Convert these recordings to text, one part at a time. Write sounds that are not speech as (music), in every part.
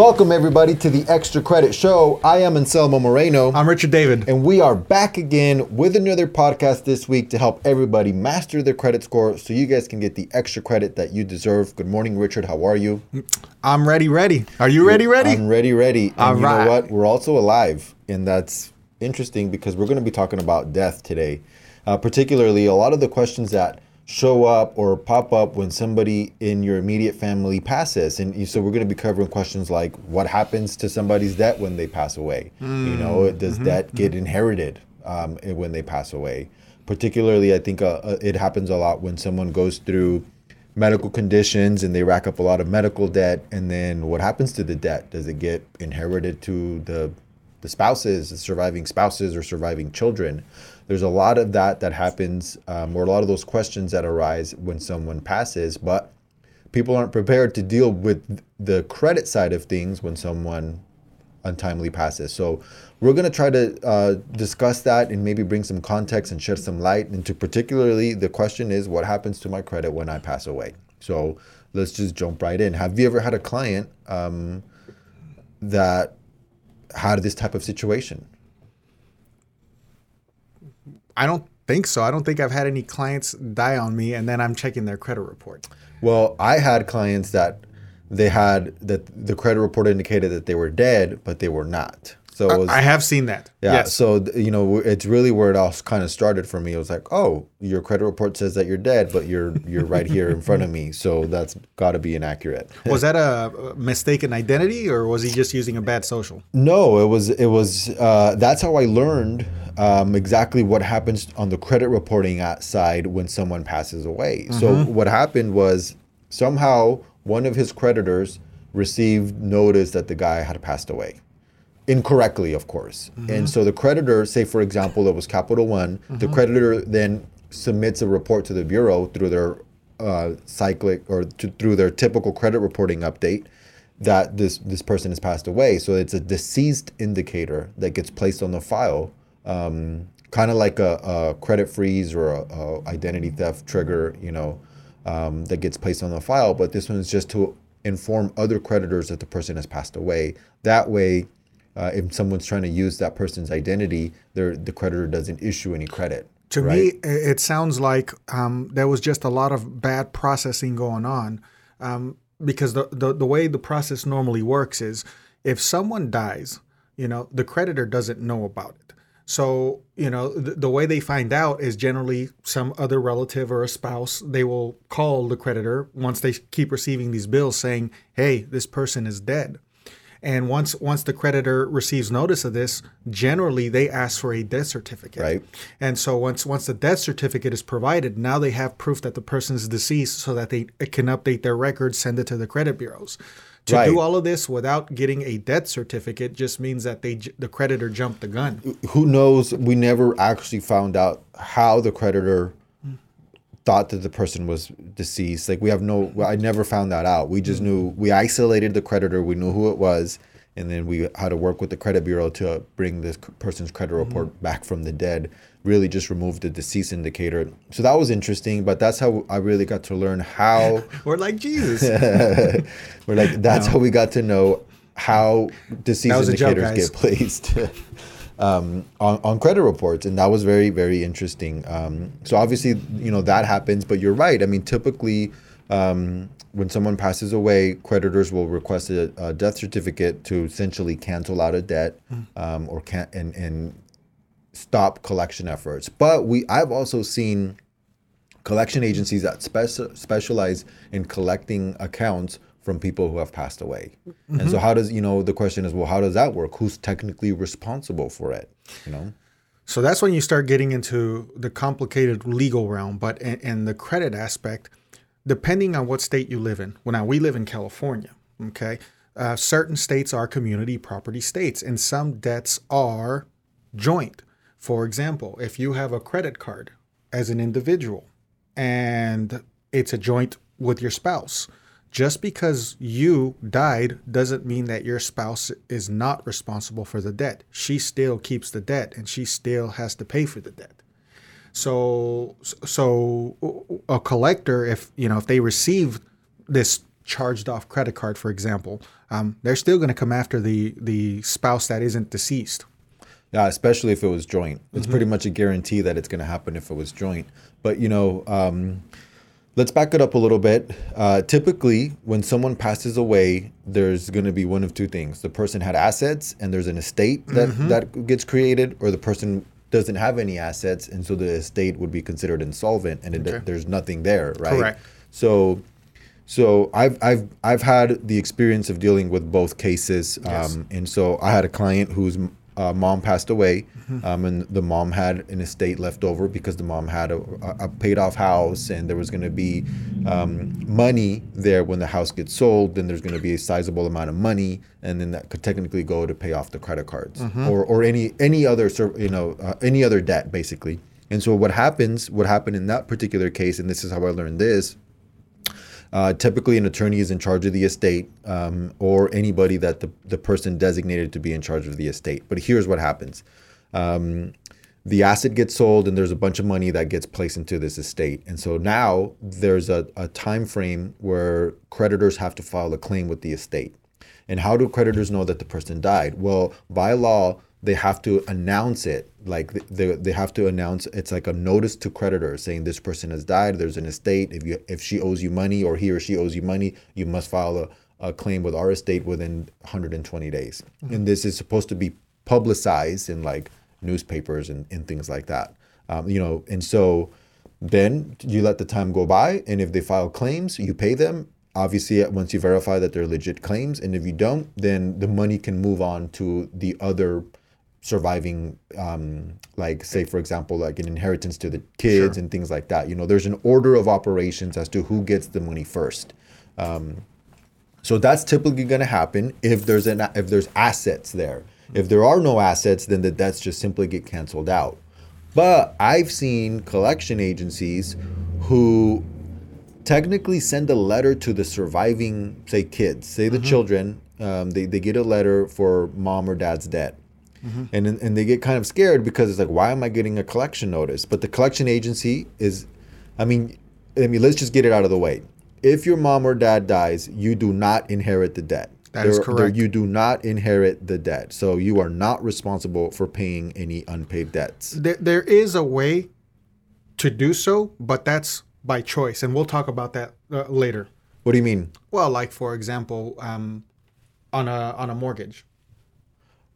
Welcome, everybody, to the Extra Credit Show. I am Anselmo Moreno. I'm Richard David. And we are back again with another podcast this week to help everybody master their credit score so you guys can get the extra credit that you deserve. Good morning, Richard. How are you? I'm ready, ready. Are you ready, ready? I'm ready, ready. And All you right. know what? We're also alive. And that's interesting because we're going to be talking about death today. Uh, particularly, a lot of the questions that show up or pop up when somebody in your immediate family passes. And you- so we're going to be covering questions like what happens to somebody's debt when they pass away? You know, does debt get inherited um, when they pass away? Particularly, I think uh, uh, it happens a lot when someone goes through medical conditions and they rack up a lot of medical debt and then what happens to the debt does it get inherited to the the spouses the surviving spouses or surviving children there's a lot of that that happens um, or a lot of those questions that arise when someone passes but people aren't prepared to deal with the credit side of things when someone untimely passes. So we're going to try to uh, discuss that and maybe bring some context and shed some light into particularly the question is what happens to my credit when I pass away. So let's just jump right in. Have you ever had a client um, that had this type of situation? I don't think so. I don't think I've had any clients die on me and then I'm checking their credit report. Well, I had clients that they had that the credit report indicated that they were dead, but they were not. So was, I have seen that. Yeah. Yes. So you know, it's really where it all kind of started for me. It was like, oh, your credit report says that you're dead, but you're you're right here in front of me. (laughs) So that's got to be inaccurate. (laughs) was that a mistaken identity or was he just using a bad social? No, it was it was. Uh, that's how I learned um, exactly what happens on the credit reporting side when someone passes away. So what happened was somehow one of his creditors received notice that the guy had passed away. Incorrectly, of course. And so the creditor, say for example, it was Capital One, the creditor then submits a report to the bureau through their uh, cyclic or to, through their typical credit reporting update that this this person has passed away. So it's a deceased indicator that gets placed on the file, um, kind of like a, a credit freeze or a, a identity theft trigger, you know, um, that gets placed on the file. But this one is just to inform other creditors that the person has passed away. That way, uh, if someone's trying to use that person's identity, the creditor doesn't issue any credit. To right? me, it sounds like um, there was just a lot of bad processing going on. Um, because the, the, the way the process normally works is if someone dies, you know, the creditor doesn't know about it. So, you know, the, the way they find out is generally some other relative or a spouse, they will call the creditor once they keep receiving these bills saying, hey, this person is dead. And once once the creditor receives notice of this, generally they ask for a death certificate. Right. And so once once the death certificate is provided, now they have proof that the person is deceased, so that they can update their records, send it to the credit bureaus. To Right. do all of this without getting a death certificate just means that they the creditor jumped the gun. who knows we never actually found out how the creditor thought that the person was deceased. Like we have no i never found that out. We just knew we isolated the creditor we knew who it was and then we had to work with the credit bureau to bring this person's credit mm-hmm. report back from the dead really just remove the deceased indicator. So that was interesting but that's how i really got to learn how (laughs) We're like Jesus. (laughs) we're like that's how we got to know how deceased a joke, indicators get placed (laughs) um, on, on credit reports and that was very very interesting. Um, so obviously you know that happens but you're right. I mean typically um, when someone passes away creditors will request a, a death certificate to essentially cancel out a debt Hmm. um, or can and, and stop collection efforts. But we i've also seen collection agencies that spec- specialize in collecting accounts from people who have passed away. And so how does you know the question is well how does that work? Who's technically responsible for it? You know? So that's when you start getting into the complicated legal realm. But in, in the credit aspect, depending on what state you live in, well, now we live in California, okay? Uh, certain states are community property states, and some debts are joint. For example, if you have a credit card as an individual and it's a joint with your spouse, just because you died doesn't mean that your spouse is not responsible for the debt. She still keeps the debt and she still has to pay for the debt. So so a collector if you know if they receive this charged off credit card, for example, um, they're still going to come after the the spouse that isn't deceased. Yeah, especially if it was joint. It's pretty much a guarantee that it's going to happen if it was joint. But you know, um, let's back it up a little bit. Uh, typically, when someone passes away, there's going to be one of two things: the person had assets, and there's an estate that that gets created, or the person doesn't have any assets, and so the estate would be considered insolvent, and it, there's nothing there, right? Correct. So. So I've I've I've had the experience of dealing with both cases, Yes. um, and so I had a client whose uh, mom passed away, um, and the mom had an estate left over because the mom had a, a paid off house, and there was going to be um, money there when the house gets sold. Then there's going to be a sizable amount of money, and then that could technically go to pay off the credit cards or or any any other you know uh, any other debt basically. And so what happens? What happened in that particular case, and this is how I learned this. Uh, typically, an attorney is in charge of the estate um, or anybody that the, the person designated to be in charge of the estate. But here's what happens um, the asset gets sold, and there's a bunch of money that gets placed into this estate. And so now there's a, a time frame where creditors have to file a claim with the estate. And how do creditors know that the person died? Well, by law, they have to announce it. Like they, they have to announce it's like a notice to creditors saying this person has died. There's an estate. If you if she owes you money or he or she owes you money, you must file a, a claim with our estate within 120 days. And this is supposed to be publicized in like newspapers and, and things like that. Um, you know, and so then you let the time go by, and if they file claims, you pay them. Obviously, once you verify that they're legit claims, and if you don't, then the money can move on to the other surviving, um, like say for example, like an inheritance to the kids and things like that. You know, there's an order of operations as to who gets the money first. Um, so that's typically going to happen if there's an if there's assets there. If there are no assets, then the debts just simply get canceled out. But I've seen collection agencies who technically send a letter to the surviving, say, kids, say the children. Um, they, they get a letter for mom or dad's debt. And, then- and they get kind of scared because it's like, why am I getting a collection notice? But the collection agency is, I mean, I mean, let's just get it out of the way. If your mom or dad dies, you do not inherit the debt. That is There- there- correct. you do not inherit the debt. So you are not responsible for paying any unpaid debts. There, there is a way to do so, but that's by choice, and we'll talk about that uh, later. What do you mean? Well, like for example, um, on a on a mortgage.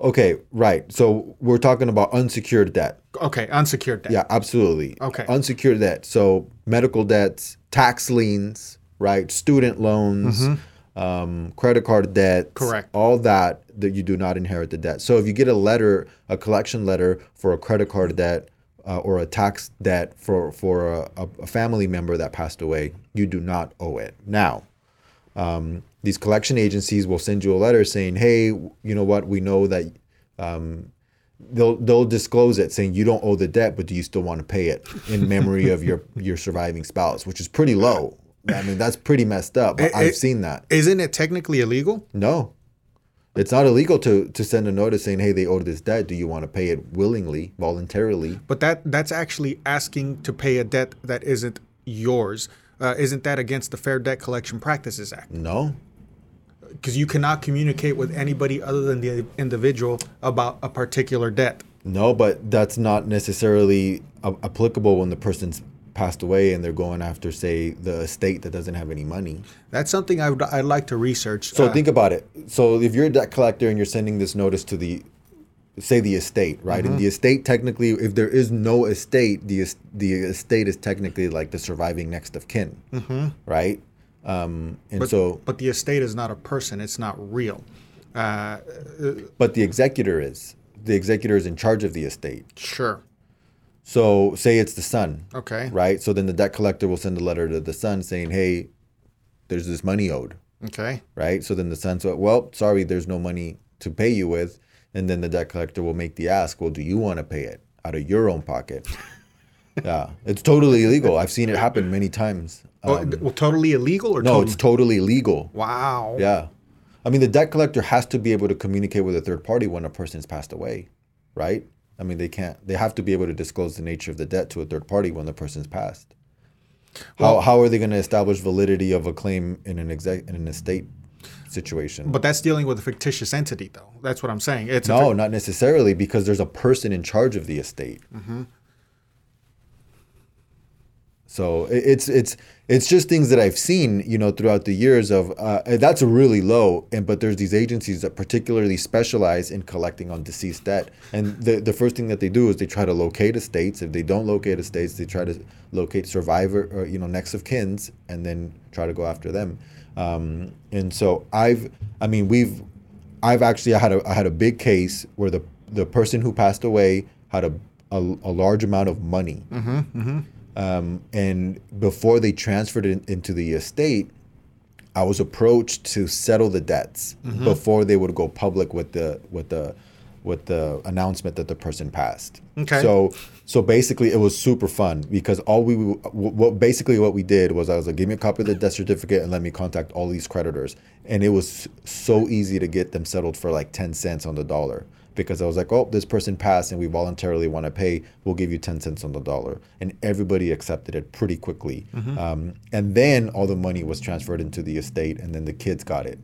Okay, right. So we're talking about unsecured debt. Okay, unsecured debt. Yeah, absolutely. Okay. Unsecured debt. So medical debts, tax liens, right? Student loans, um, credit card debt. Mm-hmm. Correct. All that that you do not inherit the debt. So if you get a letter, a collection letter for a credit card debt uh, or a tax debt for for a, a, a family member that passed away, you do not owe it. Now, um, these collection agencies will send you a letter saying, "Hey, you know what? We know that." Um, they'll they'll disclose it saying you don't owe the debt, but do you still want to pay it in memory of your (laughs) your surviving spouse, which is pretty low. I mean, that's pretty messed up. It- I've it- seen that. Isn't it technically illegal? No, it's not illegal to to send a notice saying, "Hey, they owe this debt. Do you want to pay it willingly, voluntarily?" But that that's actually asking to pay a debt that isn't yours. Uh, isn't that against the Fair Debt Collection Practices Act? No, Because you cannot communicate with anybody other than the individual about a particular debt. no, but that's not necessarily a- applicable when the person's passed away and they're going after, say, the estate that doesn't have any money. That's something I would I'd like to research. So Uh, think about it. So if you're a debt collector and you're sending this notice to the, say the estate, right? And the estate technically, if there is no estate, the the estate is technically like the surviving next of kin, right? Um, and but, so, but the estate is not a person. It's not real. Uh, but the executor is the executor is in charge of the estate. sure. So say it's the son, Okay. right? So then the debt collector will send a letter to the son saying, "Hey, there's this money owed." Okay. right? So then the son said, "Well, sorry, there's no money to pay you with," and then the debt collector will make the ask, "Well, do you want to pay it out of your own pocket?" (laughs) yeah, it's totally illegal. I've seen it happen many times. Oh, Um, well, totally illegal or no, totally? it's totally legal. wow. Yeah, I mean, the debt collector has to be able to communicate with a third party when a person's passed away, right? I mean, they can't. They have to be able to disclose the nature of the debt to a third party when the person's passed. how, how are they going to establish validity of a claim in an exec in an estate situation? But that's dealing with a fictitious entity, though. That's what I'm saying. It's no, not necessarily, because there's a person in charge of the estate. So it's it's it's just things that I've seen, you know, throughout the years of uh, that's really low. And but there's these agencies that particularly specialize in collecting on deceased debt. And the the first thing that they do is they try to locate estates. If they don't locate estates, they try to locate survivor or you know next of kins, and then try to go after them. Um, and so I've, I mean, we've, I've actually I had a I had a big case where the the person who passed away had a a, a large amount of money um, and before they transferred it into the estate, I was approached to settle the debts before they would go public with the with the with the announcement that the person passed. Okay. So so basically, it was super fun because all we what basically what we did was I was like, give me a copy of the death certificate and let me contact all these creditors, and it was so easy to get them settled for like ten cents on the dollar because I was like, oh, this person passed and we voluntarily want to pay, we'll give you 10 cents on the dollar. And everybody accepted it pretty quickly. Um, and then all the money was transferred into the estate and then the kids got it,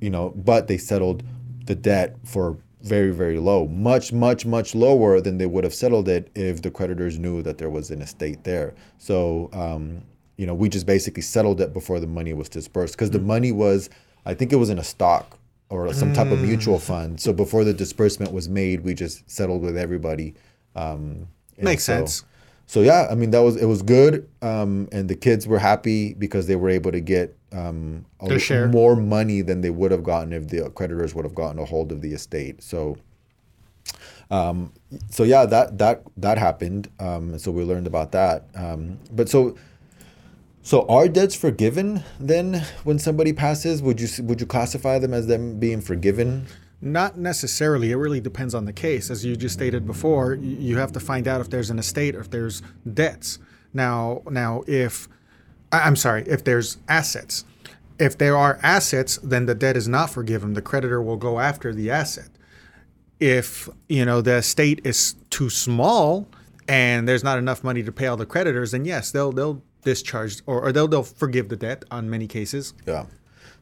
you know, but they settled the debt for very, very low, much, much, much lower than they would have settled it if the creditors knew that there was an estate there. So, um, you know, we just basically settled it before the money was dispersed because the money was, I think it was in a stock or some type of mutual fund. So before the disbursement was made, we just settled with everybody. Um, Makes so- sense. So yeah, I mean that was it was good, um, and the kids were happy because they were able to get um, a share. more money than they would have gotten if the creditors would have gotten a hold of the estate. So, um, so yeah, that that that happened. Um, so we learned about that. Um, but so, so are debts forgiven then when somebody passes? Would you would you classify them as them being forgiven? Not necessarily. It really depends on the case. As you just stated before, you have to find out if there's an estate or if there's debts. Now, now if I'm sorry, if there's assets. If there are assets, then the debt is not forgiven. The creditor will go after the asset. If you know the estate is too small and there's not enough money to pay all the creditors, then yes, they'll they'll discharge or, or they'll they'll forgive the debt on many cases. Yeah.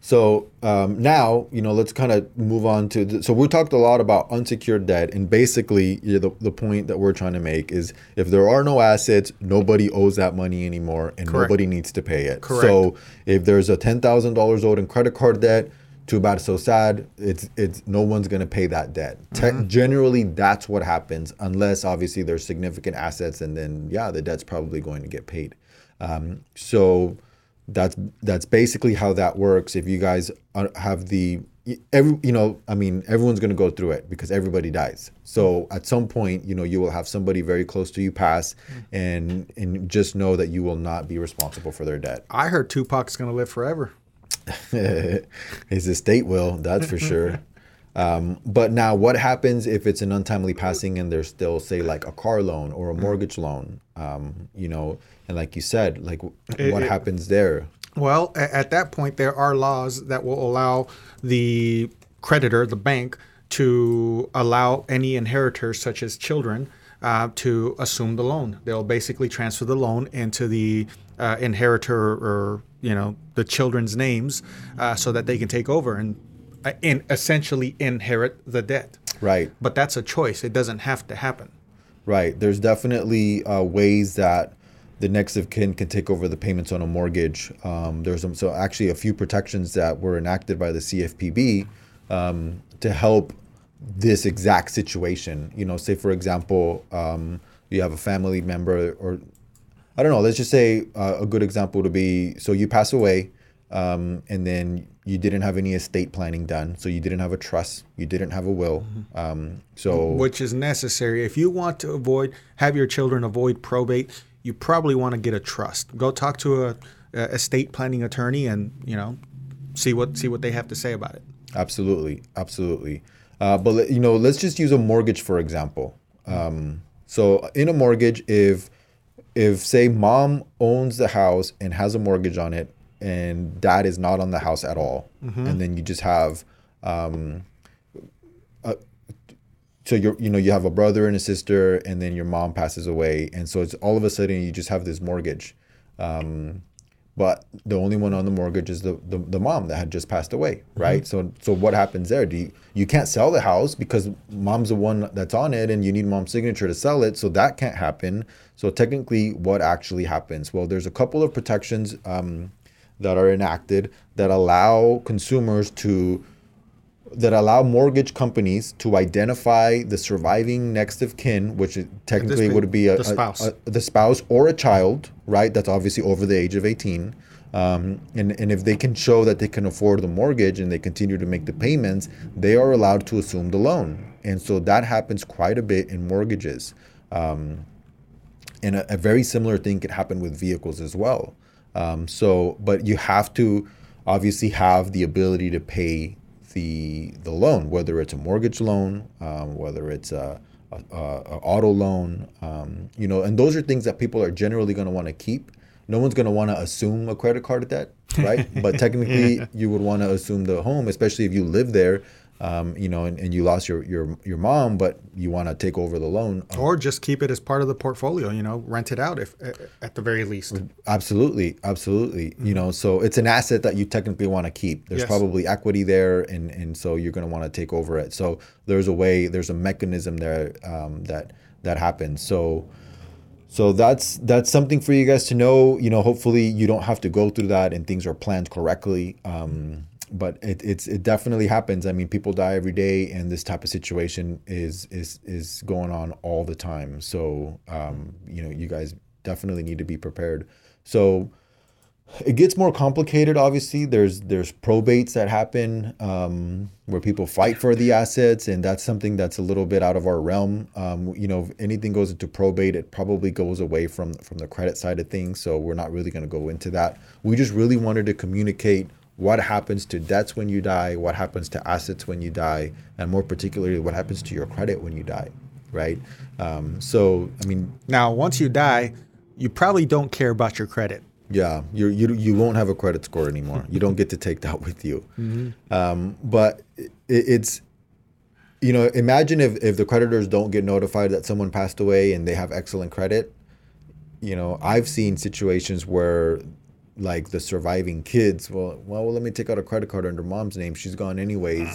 So um, now, you know, let's kind of move on to. The, so we talked a lot about unsecured debt, and basically, you know, the, the point that we're trying to make is if there are no assets, nobody owes that money anymore, and Correct. nobody needs to pay it. Correct. So if there's a ten thousand dollars owed in credit card debt, too bad, so sad. It's it's no one's gonna pay that debt. Te- generally, that's what happens, unless obviously there's significant assets, and then yeah, the debt's probably going to get paid. Um, so that's that's basically how that works. If you guys are- have the every you know, I mean, everyone's gonna go through it because everybody dies. So at some point, you know, you will have somebody very close to you pass, and and just know that you will not be responsible for their debt. I heard Tupac's going to live forever. (laughs) His estate will, that's for sure. (laughs) Um, but now, what happens if it's an untimely passing and there's still, say, like a car loan or a mortgage loan? Um, you know, and like you said, like w- what it- happens there? Well, at that point, there are laws that will allow the creditor, the bank, to allow any inheritors, such as children, uh, to assume the loan. They'll basically transfer the loan into the uh, inheritor or you know the children's names, uh, so that they can take over and, in essentially inherit the debt. Right. But that's a choice. It doesn't have to happen. Right. There's definitely uh, ways that the next of kin can take over the payments on a mortgage. Um, there's some, so actually a few protections that were enacted by the CFPB um, to help this exact situation. You know, say for example, um, you have a family member, or I don't know. Let's just say uh, a good example to be so you pass away, um, and then you didn't have any estate planning done, so you didn't have a trust, you didn't have a will. Um, so which is necessary. If you want to avoid have your children avoid probate, you probably want to get a trust. Go talk to a, a estate planning attorney and you know see what see what they have to say about it. Absolutely, absolutely. Uh, but you know, let's just use a mortgage for example. Um, so in a mortgage, if if say mom owns the house and has a mortgage on it, and dad is not on the house at all, and then you just have, um, a, so you're you know you have a brother and a sister, and then your mom passes away, and so it's all of a sudden you just have this mortgage. Um, but the only one on the mortgage is the, the, the mom that had just passed away, right? So so what happens there? Do you you can't sell the house because mom's the one that's on it, and you need mom's signature to sell it, so that can't happen. So technically, what actually happens? Well, there's a couple of protections um, that are enacted that allow consumers to that allow mortgage companies to identify the surviving next of kin, which technically would be a, the a- spouse. a- the spouse or a child, right? That's obviously over the age of 18. Um, and, and if they can show that they can afford the mortgage and they continue to make the payments, they are allowed to assume the loan. And so that happens quite a bit in mortgages. Um, and a, a very similar thing could happen with vehicles as well. Um, so, but you have to obviously have the ability to pay the the loan, whether it's a mortgage loan, um, whether it's a, a, a, auto loan, um, you know, and those are things that people are generally going to want to keep. No one's going to want to assume a credit card debt, right? (laughs) but technically, you would want to assume the home, especially if you live there, um, you know, and, and you lost your your your mom, but you want to take over the loan. uh, Or just keep it as part of the portfolio. You know, rent it out if at the very least. Mm-hmm. Absolutely, absolutely. You know, so it's an asset that you technically want to keep. There's Yes. probably equity there, and and so you're going to want to take over it. So there's a way, there's a mechanism there um, that that happens. So so that's that's something for you guys to know. You know, hopefully you don't have to go through that, and things are planned correctly. Um, but it, it's it definitely happens. I mean, people die every day, and this type of situation is is is going on all the time. So um, you know, you guys definitely need to be prepared. So it gets more complicated obviously there's there's probates that happen um, where people fight for the assets and that's something that's a little bit out of our realm um, you know if anything goes into probate it probably goes away from from the credit side of things so we're not really going to go into that we just really wanted to communicate what happens to debts when you die what happens to assets when you die and more particularly what happens to your credit when you die right um, so i mean Now, once you die, you probably don't care about your credit. Yeah, you you you won't have a credit score anymore. You don't get to take that (laughs) with you. Um, but it, it's you know, imagine if if the creditors don't get notified that someone passed away and they have excellent credit. You know, I've seen situations where like the surviving kids, well, well, well, let me take out a credit card under mom's name. She's gone anyways.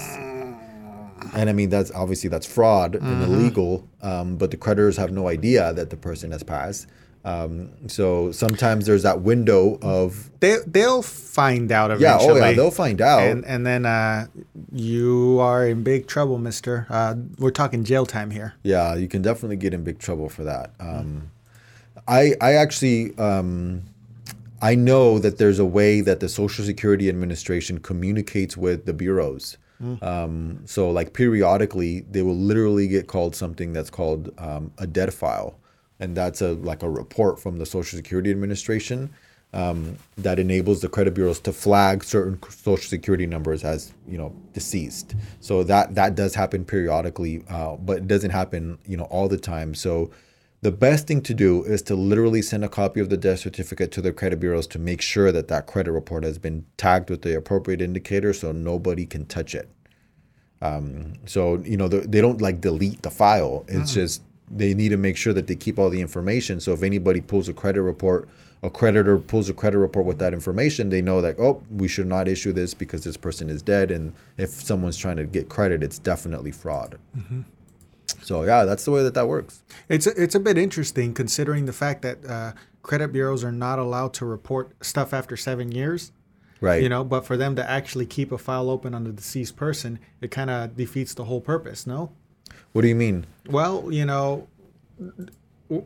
And I mean, that's obviously that's fraud and illegal. Um, but the creditors have no idea that the person has passed. Um, so sometimes there's that window of They they'll find out eventually. yeah, oh yeah, they'll find out. and and then uh, you are in big trouble, Mister. Uh, we're talking jail time here. yeah, you can definitely get in big trouble for that. Um, I I actually um, I know that there's a way that the Social Security Administration communicates with the bureaus. Um, so like periodically, they will literally get called something that's called um, a dead file, and that's a like a report from the Social Security Administration um, that enables the credit bureaus to flag certain Social Security numbers as you know deceased. So that that does happen periodically, uh, but it doesn't happen you know all the time. So the best thing to do is to literally send a copy of the death certificate to the credit bureaus to make sure that that credit report has been tagged with the appropriate indicator so nobody can touch it. Um, so you know they don't like delete the file. It's just they need to make sure that they keep all the information. So if anybody pulls a credit report, a creditor pulls a credit report with that information, they know that oh we should not issue this because this person is dead. And if someone's trying to get credit, it's definitely fraud. So yeah, that's the way that that works. It's a, it's a bit interesting considering the fact that uh, credit bureaus are not allowed to report stuff after seven years. Right. You know, but for them to actually keep a file open on the deceased person, it kind of defeats the whole purpose. No. What do you mean? Well, you know,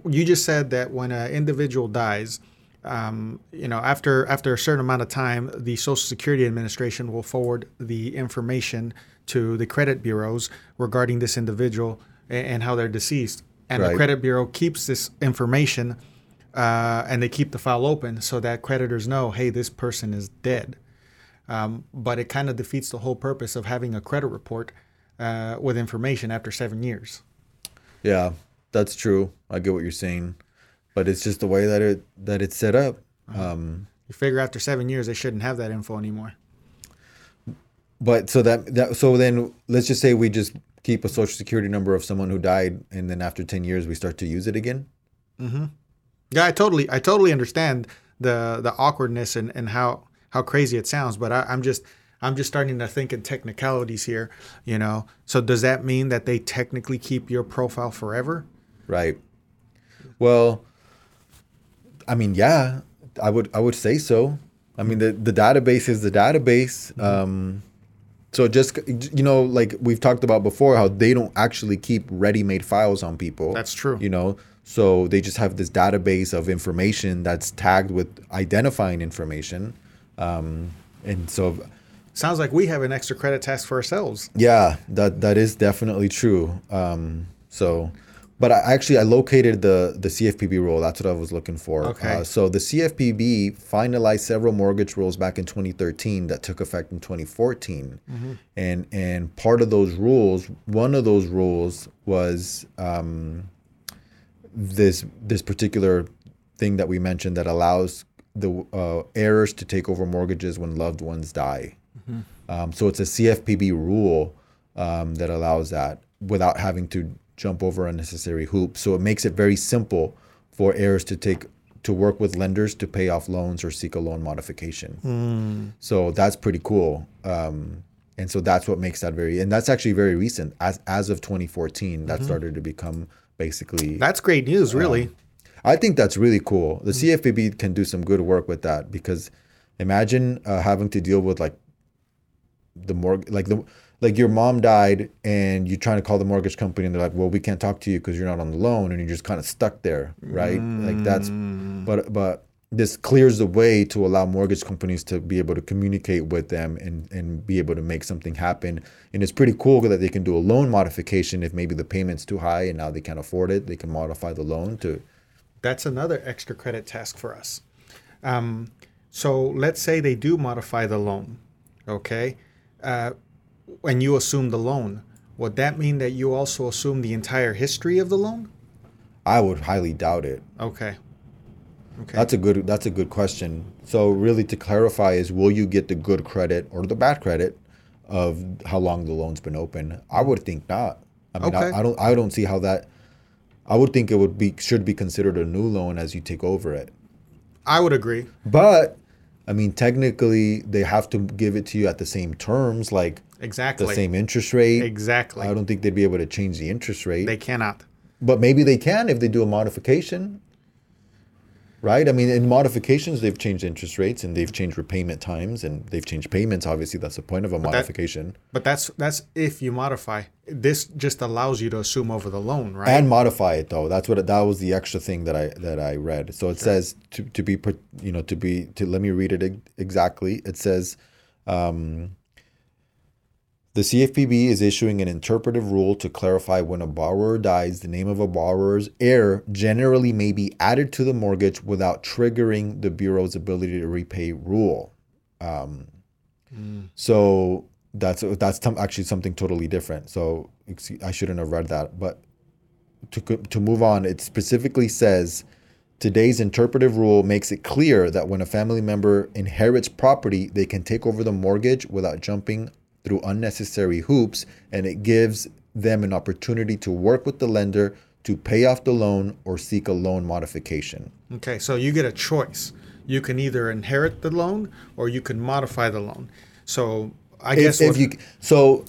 you just said that when an individual dies, um, you know, after after a certain amount of time, the Social Security Administration will forward the information to the credit bureaus regarding this individual and, how they're deceased. And the credit bureau keeps this information, uh, and they keep the file open so that creditors know, hey, this person is dead. Um, but it kind of defeats the whole purpose of having a credit report uh, with information after seven years. Yeah, that's true. I get what you're saying, but it's just the way that it that it's set up. Um, You figure after seven years, they shouldn't have that info anymore. But so that that so then let's just say we just keep a social security number of someone who died, and then after ten years we start to use it again. Mm-hmm. Yeah, I totally, I totally understand the the awkwardness and and how how crazy it sounds. But I, I'm just I'm just starting to think in technicalities here. You know, so does that mean that they technically keep your profile forever? Right. Well, I mean, yeah, I would I would say so. I mean, the the database is the database. Mm-hmm. Um, so just you know, like we've talked about before, how they don't actually keep ready-made files on people. That's true. You know, so they just have this database of information that's tagged with identifying information, um, and so Sounds like we have an extra credit task for ourselves. yeah, that that is definitely true. Um, so, but I actually I located the the CFPB rule. That's what I was looking for. Okay. Uh, so the CFPB finalized several mortgage rules back in 2013 that took effect in 2014, and and part of those rules, one of those rules was um, this this particular thing that we mentioned that allows the uh, heirs to take over mortgages when loved ones die. Um, so it's a CFPB rule um, that allows that without having to jump over unnecessary hoops. So it makes it very simple for heirs to take to work with lenders to pay off loans or seek a loan modification. So that's pretty cool. Um, and so that's what makes that very and that's actually very recent. As as of 2014, that started to become basically That's great news, really. I think that's really cool. The CFPB can do some good work with that because imagine uh, having to deal with like the mortgage, like the like your mom died and you're trying to call the mortgage company and they're like, well, we can't talk to you because you're not on the loan and you're just kind of stuck there, right? Like that's, but but this clears the way to allow mortgage companies to be able to communicate with them and and be able to make something happen. And it's pretty cool that they can do a loan modification if maybe the payment's too high and now they can't afford it. They can modify the loan to That's another extra credit task for us. Um, so let's say they do modify the loan, okay? Uh, and you assume the loan. Would that mean that you also assume the entire history of the loan? I would highly doubt it. Okay. Okay. That's a good that's a good question. So really to clarify is will you get the good credit or the bad credit of how long the loan's been open? I would think not. I mean Okay. I, I don't I don't see how that I would think it would be should be considered a new loan as you take over it. I would agree. But I mean technically they have to give it to you at the same terms like Exactly. the same interest rate. Exactly. I don't think they'd be able to change the interest rate. They cannot. But maybe they can if they do a modification. Right? I mean, in modifications, they've changed interest rates and they've changed repayment times and they've changed payments. Obviously, that's the point of a modification. But that's that's if you modify. This just allows you to assume over the loan, right? And modify it though. That's what that was the extra thing that I that I read. So it says to, to be put, you know, to be to let me read it exactly. It says um, the CFPB is issuing an interpretive rule to clarify when a borrower dies, the name of a borrower's heir generally may be added to the mortgage without triggering the Bureau's ability to repay rule. Um, So that's that's tom- actually something totally different. So I shouldn't have read that, but to to move on, it specifically says today's interpretive rule makes it clear that when a family member inherits property, they can take over the mortgage without jumping through unnecessary hoops, and it gives them an opportunity to work with the lender to pay off the loan or seek a loan modification. Okay, so you get a choice. You can either inherit the loan or you can modify the loan. So I guess if, what, if you so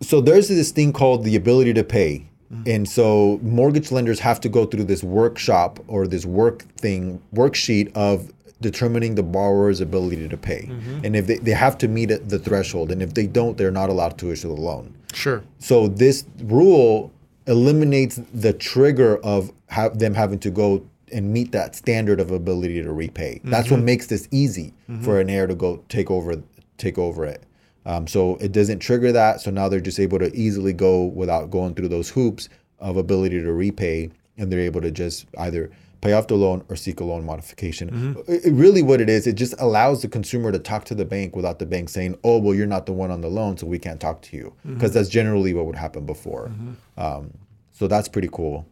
so there's this thing called the ability to pay mm-hmm. and so mortgage lenders have to go through this workshop or this work thing worksheet of determining the borrower's ability to pay mm-hmm. and if they, they have to meet the threshold and if they don't they're not allowed to issue the loan sure. so this rule eliminates the trigger of ha- them having to go and meet that standard of ability to repay. That's what mm-hmm. makes this easy mm-hmm. for an heir to go take over take over it. Um, so it doesn't trigger that. So now they're just able to easily go without going through those hoops of ability to repay, and they're able to just either pay off the loan or seek a loan modification. It- it really, what it is, it just allows the consumer to talk to the bank without the bank saying, "Oh, well, you're not the one on the loan, so we can't talk to you," because that's generally what would happen before. Um, so that's pretty cool.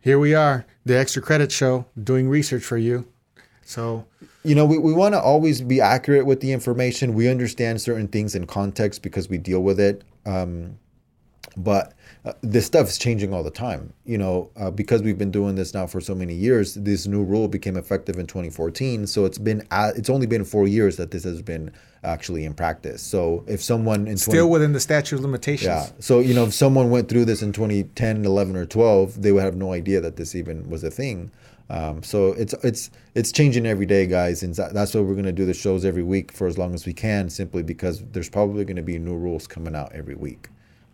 Here we are, the extra credit show, doing research for you. So you know, we, we want to always be accurate with the information. We understand certain things in context because we deal with it. Um, but uh, this stuff is changing all the time. You know, uh, because we've been doing this now for so many years. This new rule became effective in 2014, so it's been uh, it's only been four years that this has been actually in practice. So if someone in 20, Still within the statute of limitations. yeah, so you know if someone went through this in 2010, 11, or 12, they would have no idea that this even was a thing. Um, so it's it's it's changing every day, guys, and that's why we're gonna do the shows every week for as long as we can, simply because there's probably gonna be new rules coming out every week.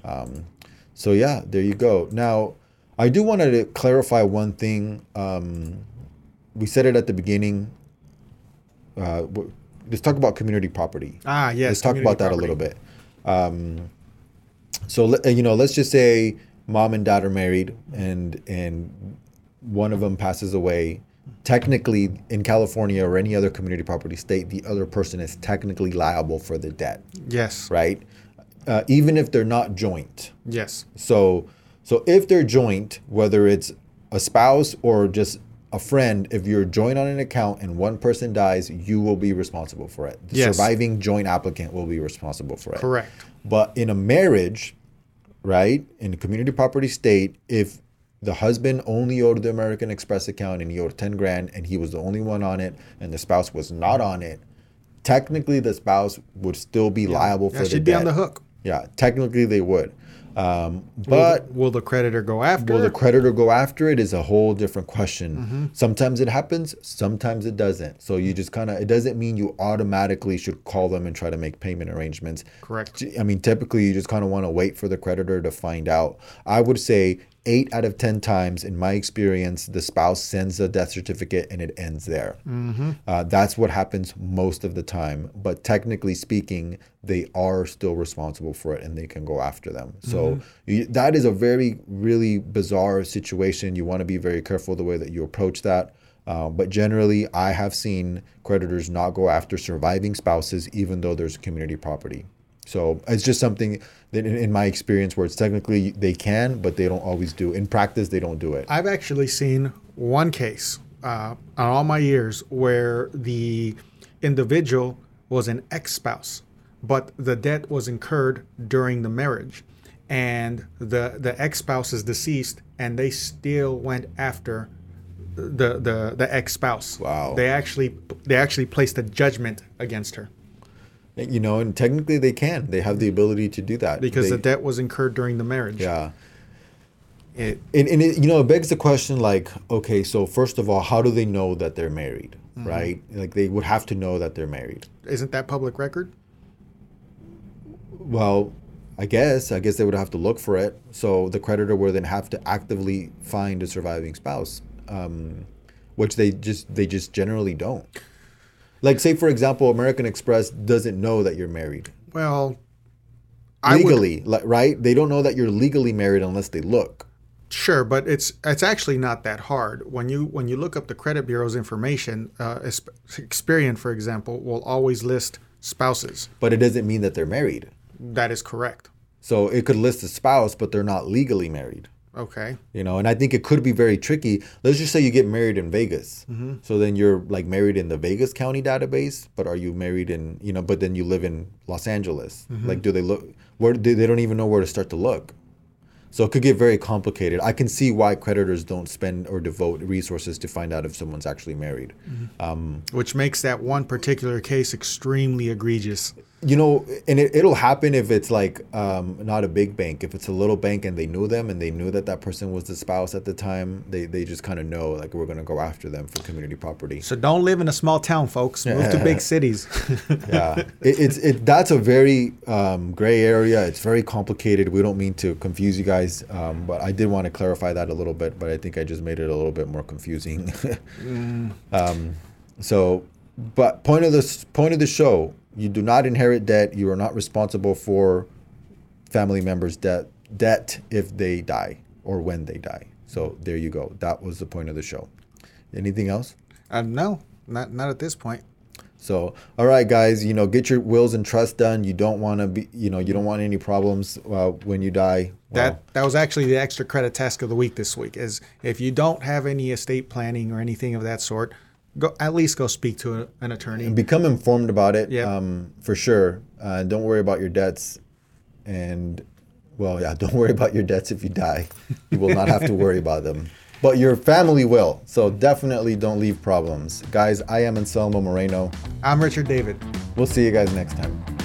Um, so yeah, there you go. Now, I do want to clarify one thing. Um, we said it at the beginning. Uh, let's talk about community property. Ah, yes. let's talk about that a little bit. Um, so you know, let's just say mom and dad are married, and and one of them passes away. Technically, in California or any other community property state, the other person is technically liable for the debt, Yes. right? Uh, even if they're not joint. Yes. So, so if they're joint, whether it's a spouse or just a friend, if you're joint on an account and one person dies, you will be responsible for it. The Yes. surviving joint applicant will be responsible for it. Correct. But in a marriage, right, in a community property state, if the husband only owed the American Express account and he owed 10 grand and he was the only one on it and the spouse was not on it, technically the spouse would still be liable for That the should be on the hook. Yeah, technically they would. Um, Will but the- will the creditor go after? Will the creditor go after it is a whole different question. Mm-hmm. Sometimes it happens, sometimes it doesn't. So you just kind of, it doesn't mean you automatically should call them and try to make payment arrangements. Correct. I mean, typically you just kind of want to wait for the creditor to find out. I would say eight out of 10 times, in my experience, the spouse sends a death certificate and it ends there. Uh, that's what happens most of the time. But technically speaking, they are still responsible for it and they can go after them. So you, that is a very, really bizarre situation. You want to be very careful the way that you approach that. Uh, but generally, I have seen creditors not go after surviving spouses, even though there's community property. So it's just something that, in, in my experience, where it's technically they can, but they don't always do. In practice, they don't do it. I've actually seen one case uh, on all my years where the individual was an ex spouse, but the debt was incurred during the marriage. And the, the ex spouse is deceased, and they still went after the, the, the ex spouse. Wow. They actually they actually placed a judgment against her You know, and technically they can. They have the ability to do that because They- the debt was incurred during the marriage. Yeah. It, And, and it, you know, it begs the question like, okay, so first of all, how do they know that they're married, Mm-hmm. right? Like they would have to know that they're married. isn't that public record? Well, I guess, I guess they would have to look for it. So the creditor would then have to actively find a surviving spouse, um, which they just they just generally don't. Like, say for example, American Express doesn't know that you're married Well, I would, legally, right? They don't know that you're legally married unless they look. Sure, but it's it's actually not that hard. When you when you look up the credit bureau's information, uh, Experian, for example, will always list spouses. But it doesn't mean that they're married. That is correct. So it could list a spouse, but they're not legally married. Okay. You know, and I think it could be very tricky. Let's just say you get married in Vegas. Mm-hmm. So then you're like married in the Vegas County database, but are you married in, you know, but then you live in Los Angeles. Mm-hmm. Like, do they look, where they, they don't even know where to start to look. So it could get very complicated. I can see why creditors don't spend or devote resources to find out if someone's actually married. Mm-hmm. Um, Which makes that one particular case extremely egregious. You know, and it, it'll happen if it's like um, not a big bank. If it's a little bank and they knew them and they knew that that person was the spouse at the time, they, they just kind of know like we're going to go after them for community property. So don't live in a small town, folks. Move to big (laughs) cities. yeah, it, it's it. That's a very um, gray area. It's very complicated. We don't mean to confuse you guys, um, but I did want to clarify that a little bit. But I think I just made it a little bit more confusing. (laughs) um, so, but point of this point of the show: you do not inherit debt. You are not responsible for family members' debt debt if they die or when they die. So there you go. That was the point of the show. Anything else? uh, no, not not at this point. So, all right, guys, you know, get your wills and trust done. You don't want to be, you know, you don't want any problems uh, when you die. That that was actually the extra credit task of the week this week. Is if you don't have any estate planning or anything of that sort, go at least go speak to a, an attorney. become informed about it, um, for sure. Uh, don't worry about your debts, and Well, yeah, (laughs) don't worry about your debts if you die. You will not have to worry (laughs) about them. But your family will. So definitely don't leave problems. Guys, I am Anselmo Moreno. I'm Richard David. We'll see you guys next time.